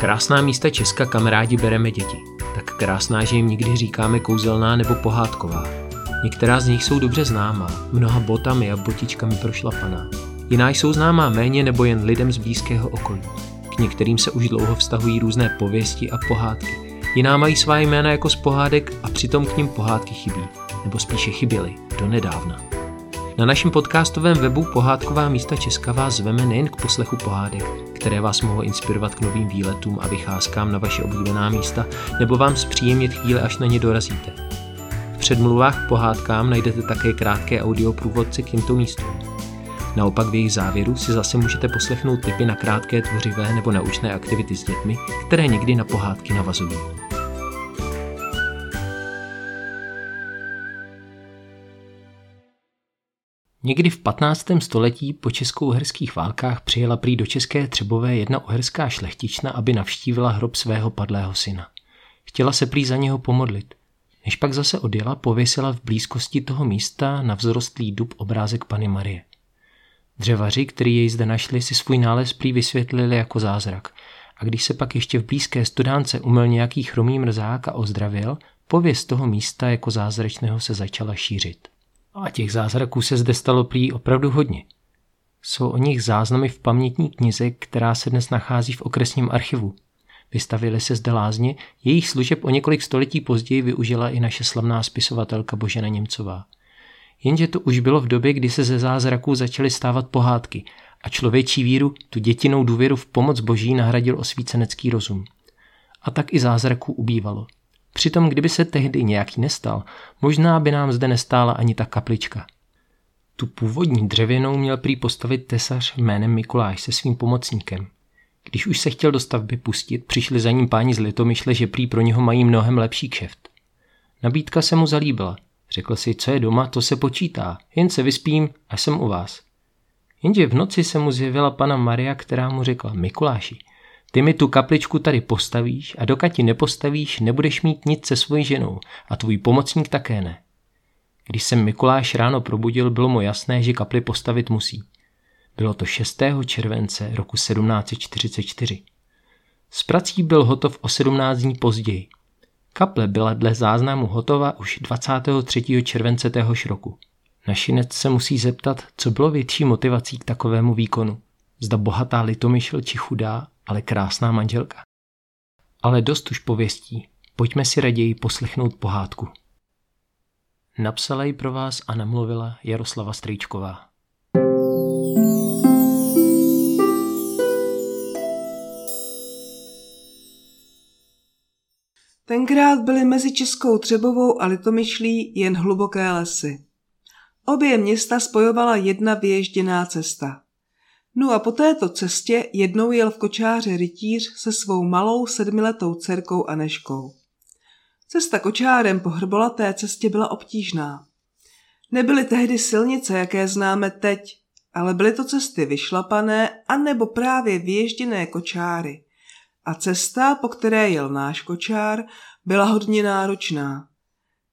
Krásná místa Česka, kam rádi bereme děti. Tak krásná, že jim někdy říkáme kouzelná nebo pohádková. Některá z nich jsou dobře známá, mnoha botami a botičkami prošlapaná. Jiná jsou známá méně nebo jen lidem z blízkého okolí. K některým se už dlouho vztahují různé pověsti a pohádky. Jiná mají svá jména jako z pohádek a přitom k ním pohádky chybí, nebo spíše chyběly, do nedávna. Na našem podcastovém webu Pohádková místa Česka vás zveme nejen k poslechu pohádek, které vás mohou inspirovat k novým výletům a vycházkám na vaše oblíbená místa, nebo vám zpříjemnit chvíle, až na ně dorazíte. V předmluvách k pohádkám najdete také krátké audioprůvodce k těmto místům. Naopak v jejich závěru si zase můžete poslechnout tipy na krátké tvořivé nebo naučné aktivity s dětmi, které někdy na pohádky navazují. Někdy v 15. století po česko-uherských válkách přijela prý do České Třebové jedna uherská šlechtična, aby navštívila hrob svého padlého syna. Chtěla se prý za něho pomodlit. Než pak zase odjela, pověsila v blízkosti toho místa na vzrostlý dub obrázek Pany Marie. Dřevaři, který jej zde našli, si svůj nález prý vysvětlili jako zázrak. A když se pak ještě v blízké studánce umyl nějaký chromý mrzák a ozdravil, pověst toho místa jako zázračného se začala šířit. A těch zázraků se zde stalo prý opravdu hodně. Jsou o nich záznamy v pamětní knize, která se dnes nachází v okresním archivu. Vystavily se zde lázně, jejich služeb o několik století později využila i naše slavná spisovatelka Božena Němcová. Jenže to už bylo v době, kdy se ze zázraků začaly stávat pohádky a člověčí víru, tu dětinou důvěru v pomoc boží nahradil osvícenecký rozum. A tak i zázraků ubývalo. Přitom, kdyby se tehdy nějaký nestal, možná by nám zde nestála ani ta kaplička. Tu původní dřevěnou měl prý postavit tesař jménem Mikuláš se svým pomocníkem. Když už se chtěl do stavby pustit, přišli za ním páni z Litomyšle, že prý pro něho mají mnohem lepší kšeft. Nabídka se mu zalíbila. Řekl si, co je doma, to se počítá, jen se vyspím a jsem u vás. Jenže v noci se mu zjevila pana Maria, která mu řekla, Mikuláši, ty mi tu kapličku tady postavíš a dokud ti nepostavíš, nebudeš mít nic se svojí ženou a tvůj pomocník také ne. Když jsem Mikuláš ráno probudil, bylo mu jasné, že kapli postavit musí. Bylo to 6. července roku 1744. S prací byl hotov o 17 dní později. Kaple byla dle záznamu hotova už 23. července téhož roku. Našinec se musí zeptat, co bylo větší motivací k takovému výkonu. Zda bohatá litomyšl či chudá, ale krásná manželka. Ale dost už pověstí, pojďme si raději poslechnout pohádku. Napsala ji pro vás a namluvila Jaroslava Strýčková. Tenkrát byly mezi Českou Třebovou a Litomyšlí jen hluboké lesy. Obě města spojovala jedna vyježděná cesta. No a po této cestě jednou jel v kočáře rytíř se svou malou sedmiletou dcerkou Aneškou. Cesta kočárem po hrbolaté cestě byla obtížná. Nebyly tehdy silnice, jaké známe teď, ale byly to cesty vyšlapané anebo právě vyježděné kočáry. A cesta, po které jel náš kočár, byla hodně náročná.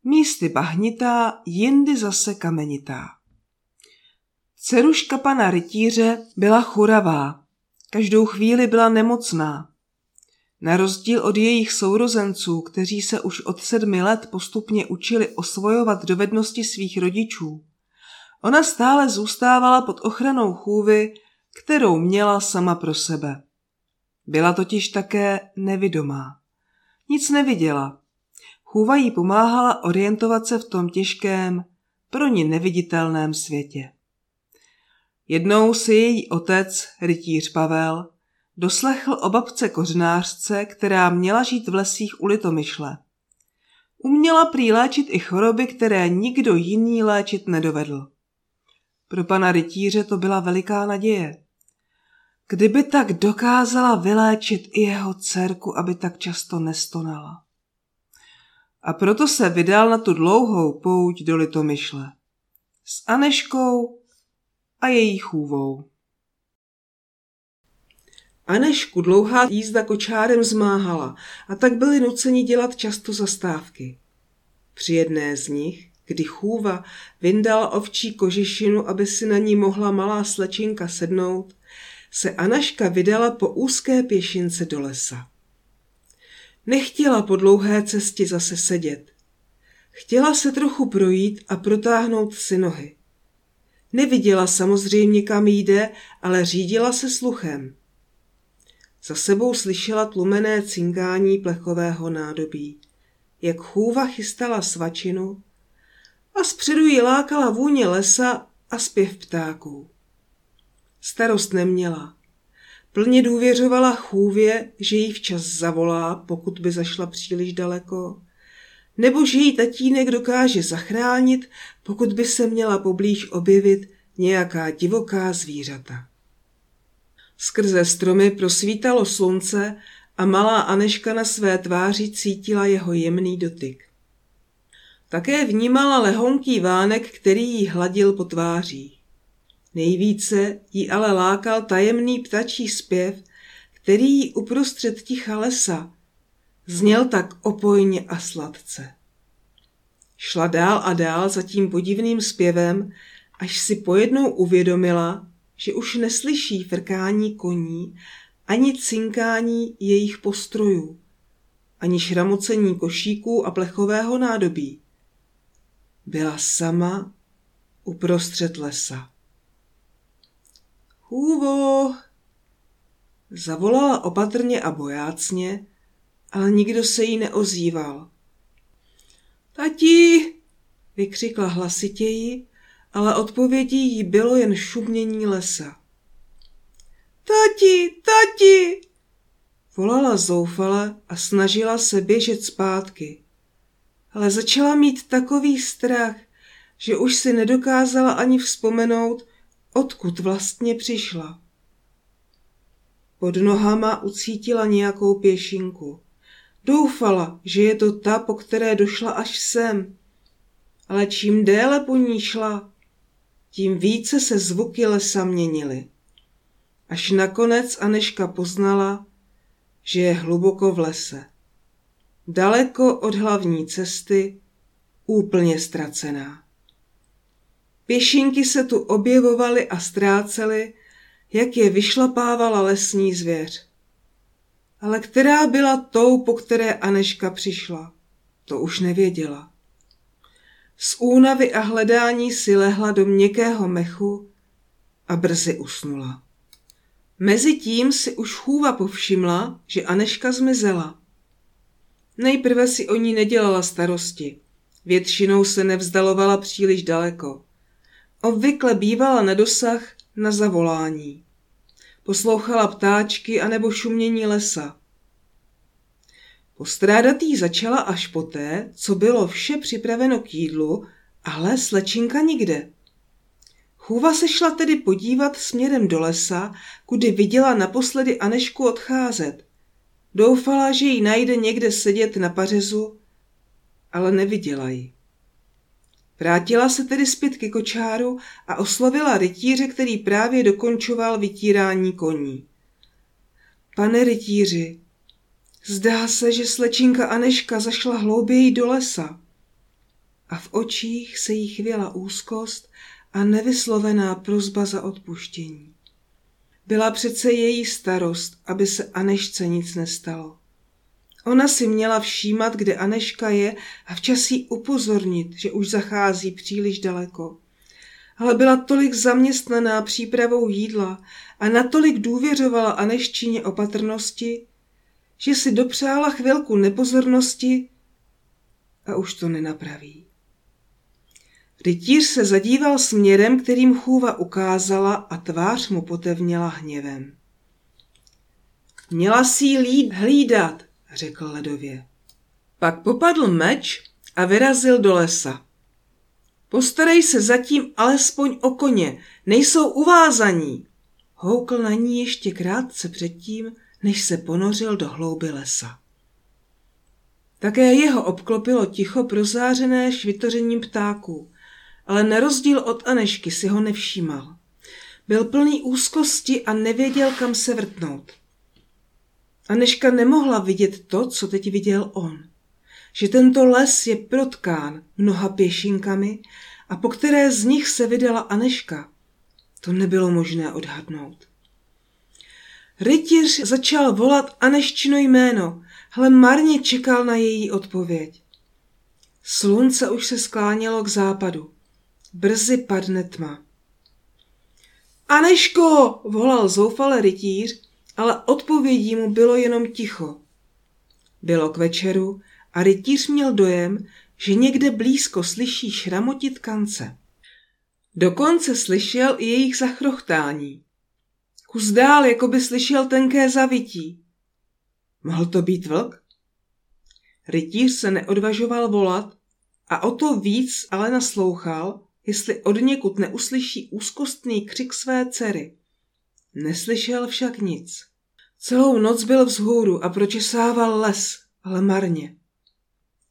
Místy bahnitá, jindy zase kamenitá. Ceruška pana rytíře byla churavá. Každou chvíli byla nemocná. Na rozdíl od jejich sourozenců, kteří se už od sedmi let postupně učili osvojovat dovednosti svých rodičů, ona stále zůstávala pod ochranou chůvy, kterou měla sama pro sebe. Byla totiž také nevidomá. Nic neviděla. Chůva jí pomáhala orientovat se v tom těžkém, pro ní neviditelném světě. Jednou si její otec, rytíř Pavel, doslechl o babce kořenářce, která měla žít v lesích u Litomyšle. Uměla prý léčit i choroby, které nikdo jiný léčit nedovedl. Pro pana rytíře to byla veliká naděje. Kdyby tak dokázala vyléčit i jeho dcerku, aby tak často nestonala. A proto se vydal na tu dlouhou pouť do Litomyšle. S Aneškou a její chůvou. Anešku dlouhá jízda kočárem zmáhala a tak byli nuceni dělat často zastávky. Při jedné z nich, kdy chůva vyndala ovčí kožešinu, aby si na ní mohla malá slečinka sednout, se Anaška vydala po úzké pěšince do lesa. Nechtěla po dlouhé cestě zase sedět. Chtěla se trochu projít a protáhnout si nohy. Neviděla samozřejmě, kam jde, ale řídila se sluchem. Za sebou slyšela tlumené cinkání plechového nádobí, jak chůva chystala svačinu a zpředu ji lákala vůně lesa a zpěv ptáků. Starost neměla. Plně důvěřovala chůvě, že jí včas zavolá, pokud by zašla příliš daleko, nebo že jí tatínek dokáže zachránit, pokud by se měla poblíž objevit nějaká divoká zvířata. Skrze stromy prosvítalo slunce a malá Aneška na své tváři cítila jeho jemný dotyk. Také vnímala lehonký vánek, který jí hladil po tváří. Nejvíce jí ale lákal tajemný ptačí zpěv, který jí uprostřed ticha lesa zněl tak opojně a sladce. Šla dál a dál za tím podivným zpěvem, až si pojednou uvědomila, že už neslyší frkání koní ani cinkání jejich postrojů, ani šramocení košíků a plechového nádobí. Byla sama uprostřed lesa. Hůvo! Zavolala opatrně a bojácně, ale nikdo se jí neozýval. Tati! vykřikla hlasitěji, ale odpovědí jí bylo jen šumění lesa. Tati, tati! Volala zoufale a snažila se běžet zpátky. Ale začala mít takový strach, že už si nedokázala ani vzpomenout, odkud vlastně přišla. Pod nohama ucítila nějakou pěšinku. Doufala, že je to ta, po které došla až sem. Ale čím déle po ní šla, tím více se zvuky lesa měnily. Až nakonec Aneška poznala, že je hluboko v lese. Daleko od hlavní cesty, úplně ztracená. Pěšinky se tu objevovaly a ztrácely, jak je vyšlapávala lesní zvěř. Ale která byla tou, po které Aneška přišla, to už nevěděla. Z únavy a hledání si lehla do měkkého mechu a brzy usnula. Mezitím si už chůva povšimla, že Aneška zmizela. Nejprve si o ní nedělala starosti. Většinou se nevzdalovala příliš daleko. Obvykle bývala na dosah na zavolání. Poslouchala ptáčky anebo šumění lesa. Postrádatý začala až poté, co bylo vše připraveno k jídlu, ale slečinka nikde. Chůva se šla tedy podívat směrem do lesa, kudy viděla naposledy Anešku odcházet. Doufala, že ji najde někde sedět na pařezu, ale neviděla ji. Vrátila se tedy zpět ke kočáru a oslovila rytíře, který právě dokončoval vytírání koní. Pane rytíři, zdá se, že slečinka Aneška zašla hlouběji do lesa. A v očích se jí chvěla úzkost a nevyslovená prozba za odpuštění. Byla přece její starost, aby se Anešce nic nestalo. Ona si měla všímat, kde Aneška je a včas jí upozornit, že už zachází příliš daleko. Ale byla tolik zaměstnaná přípravou jídla a natolik důvěřovala Aneščině opatrnosti, že si dopřála chvilku nepozornosti a už to nenapraví. Rytíř se zadíval směrem, kterým chůva ukázala a tvář mu potevněla hněvem. Měla si jí hlídat, řekl ledově. Pak popadl meč a vyrazil do lesa. Postarej se zatím alespoň o koně, nejsou uvázaní. Houkl na ní ještě krátce předtím, než se ponořil do hlouby lesa. Také jeho obklopilo ticho prozářené švitořením ptáků, ale na rozdíl od Anešky si ho nevšímal. Byl plný úzkosti a nevěděl, kam se vrtnout. Aneška nemohla vidět to, co teď viděl on. Že tento les je protkán mnoha pěšinkami a po které z nich se vydala Aneška. To nebylo možné odhadnout. Rytíř začal volat Aneštino jméno, ale marně čekal na její odpověď. Slunce už se sklánělo k západu. Brzy padne tma. Aneško, volal zoufale rytíř, ale odpovědí mu bylo jenom ticho. Bylo k večeru a rytíř měl dojem, že někde blízko slyší šramotit kance. Dokonce slyšel i jejich zachrochtání. Kus dál, jako by slyšel tenké zavití. Mohl to být vlk? Rytíř se neodvažoval volat a o to víc ale naslouchal, jestli od někud neuslyší úzkostný křik své dcery. Neslyšel však nic. Celou noc byl vzhůru a pročesával les, ale marně.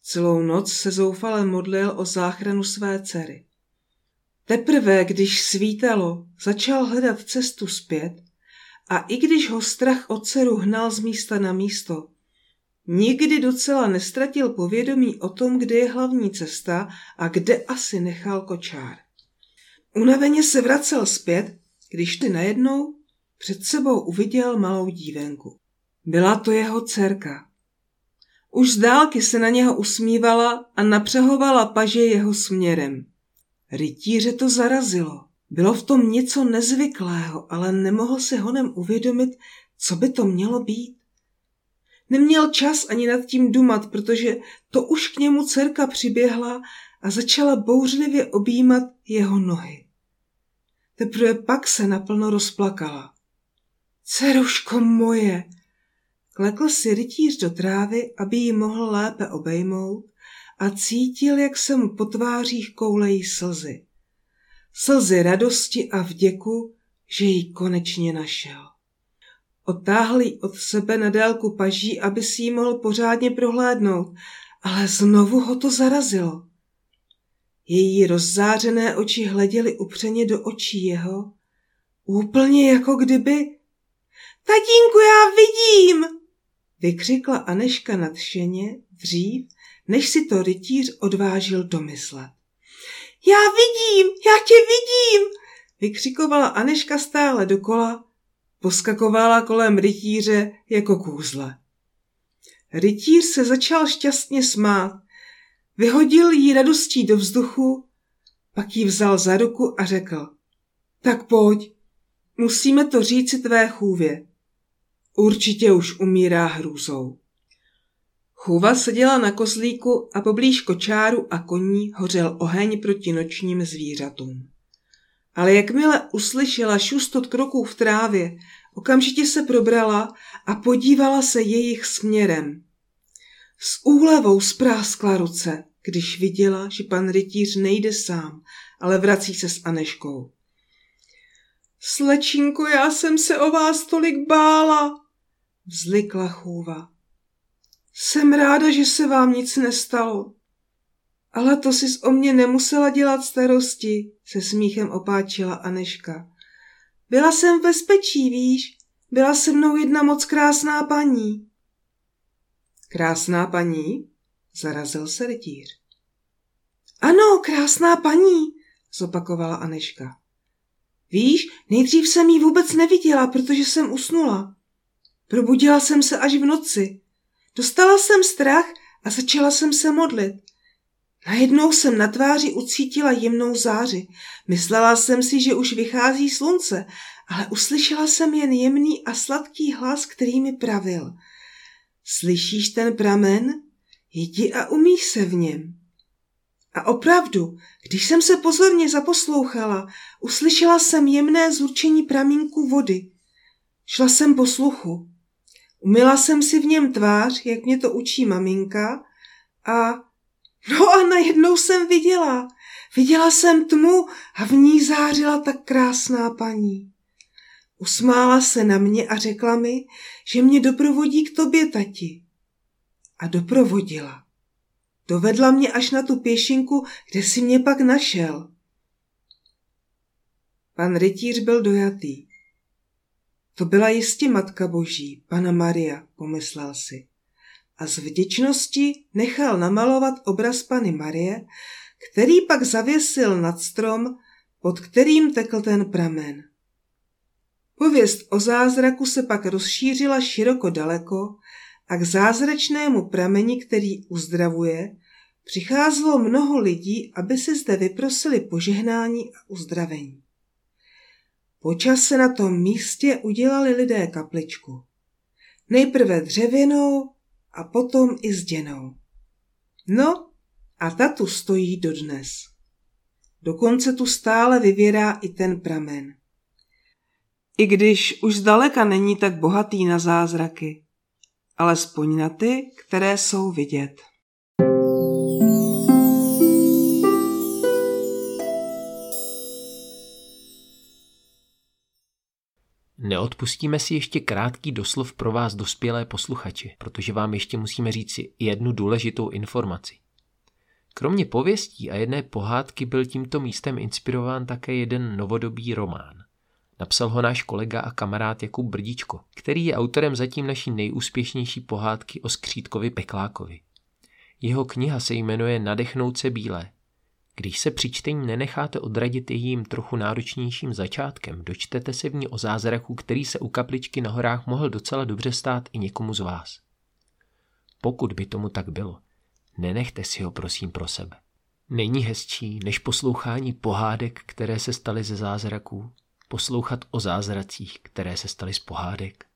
Celou noc se zoufale modlil o záchranu své dcery. Teprve, když svítalo, začal hledat cestu zpět a i když ho strach od dceru hnal z místa na místo, nikdy docela nestratil povědomí o tom, kde je hlavní cesta a kde asi nechal kočár. Unaveně se vracel zpět, když ty najednou před sebou uviděl malou dívenku. Byla to jeho dcerka. Už z dálky se na něho usmívala a napřehovala paže jeho směrem. Rytíře to zarazilo. Bylo v tom něco nezvyklého, ale nemohl si honem uvědomit, co by to mělo být. Neměl čas ani nad tím dumat, protože to už k němu dcerka přiběhla a začala bouřlivě objímat jeho nohy. Teprve pak se naplno rozplakala. Ceruško moje! Klekl si rytíř do trávy, aby ji mohl lépe obejmout a cítil, jak se mu po tvářích koulejí slzy. Slzy radosti a vděku, že ji konečně našel. Otáhl ji od sebe na délku paží, aby si ji mohl pořádně prohlédnout, ale znovu ho to zarazilo. Její rozzářené oči hleděly upřeně do očí jeho, úplně jako kdyby... Tatínku, já vidím! Vykřikla Aneška nadšeně dřív, než si to rytíř odvážil domyslet. Já vidím, já tě vidím, vykřikovala Aneška stále dokola, poskakovala kolem rytíře jako kůzle. Rytíř se začal šťastně smát, vyhodil jí radostí do vzduchu, pak ji vzal za ruku a řekl, tak pojď, musíme to říci tvé chůvě. Určitě už umírá hrůzou. Chůva seděla na kozlíku a poblíž kočáru a koní hořel oheň proti nočním zvířatům. Ale jakmile uslyšela šustot kroků v trávě, okamžitě se probrala a podívala se jejich směrem. S úlevou spráskla ruce, když viděla, že pan rytíř nejde sám, ale vrací se s Aneškou. Slečinko, já jsem se o vás tolik bála, vzlikla chůva. Jsem ráda, že se vám nic nestalo. Ale to jsi o mě nemusela dělat starosti, se smíchem opáčila Aneška. Byla jsem v bezpečí, víš? Byla se mnou jedna moc krásná paní. Krásná paní? Zarazil se rytíř. Ano, krásná paní, zopakovala Aneška. Víš, nejdřív jsem jí vůbec neviděla, protože jsem usnula. Probudila jsem se až v noci. Dostala jsem strach a začala jsem se modlit. Najednou jsem na tváři ucítila jemnou záři. Myslela jsem si, že už vychází slunce, ale uslyšela jsem jen jemný a sladký hlas, který mi pravil. Slyšíš ten pramen? Jdi a umíš se v něm. A opravdu, když jsem se pozorně zaposlouchala, uslyšela jsem jemné zurčení pramínku vody. Šla jsem po sluchu. Umila jsem si v něm tvář, jak mě to učí maminka a no a najednou jsem viděla. Viděla jsem tmu a v ní zářila tak krásná paní. Usmála se na mě a řekla mi, že mě doprovodí k tobě, tati. A doprovodila. Dovedla mě až na tu pěšinku, kde si mě pak našel. Pan rytíř byl dojatý. To byla jistě Matka Boží, Pana Maria, pomyslel si. A z vděčnosti nechal namalovat obraz Pany Marie, který pak zavěsil nad strom, pod kterým tekl ten pramen. Pověst o zázraku se pak rozšířila široko daleko a k zázračnému prameni, který uzdravuje, přicházelo mnoho lidí, aby se zde vyprosili požehnání a uzdravení. Počas se na tom místě udělali lidé kapličku. Nejprve dřevěnou a potom i zděnou. No a ta tu stojí dodnes. Dokonce tu stále vyvěrá i ten pramen. I když už zdaleka není tak bohatý na zázraky, alespoň na ty, které jsou vidět. Neodpustíme si ještě krátký doslov pro vás dospělé posluchači, protože vám ještě musíme říci jednu důležitou informaci. Kromě pověstí a jedné pohádky byl tímto místem inspirován také jeden novodobý román. Napsal ho náš kolega a kamarád Jakub Brdičko, který je autorem zatím naší nejúspěšnější pohádky o skřítkovi Peklákovi. Jeho kniha se jmenuje Nadechnout se bílé když se při čtení nenecháte odradit jejím trochu náročnějším začátkem, dočtete se v ní o zázraku, který se u kapličky na horách mohl docela dobře stát i někomu z vás. Pokud by tomu tak bylo, nenechte si ho prosím pro sebe. Není hezčí, než poslouchání pohádek, které se staly ze zázraků, poslouchat o zázracích, které se staly z pohádek.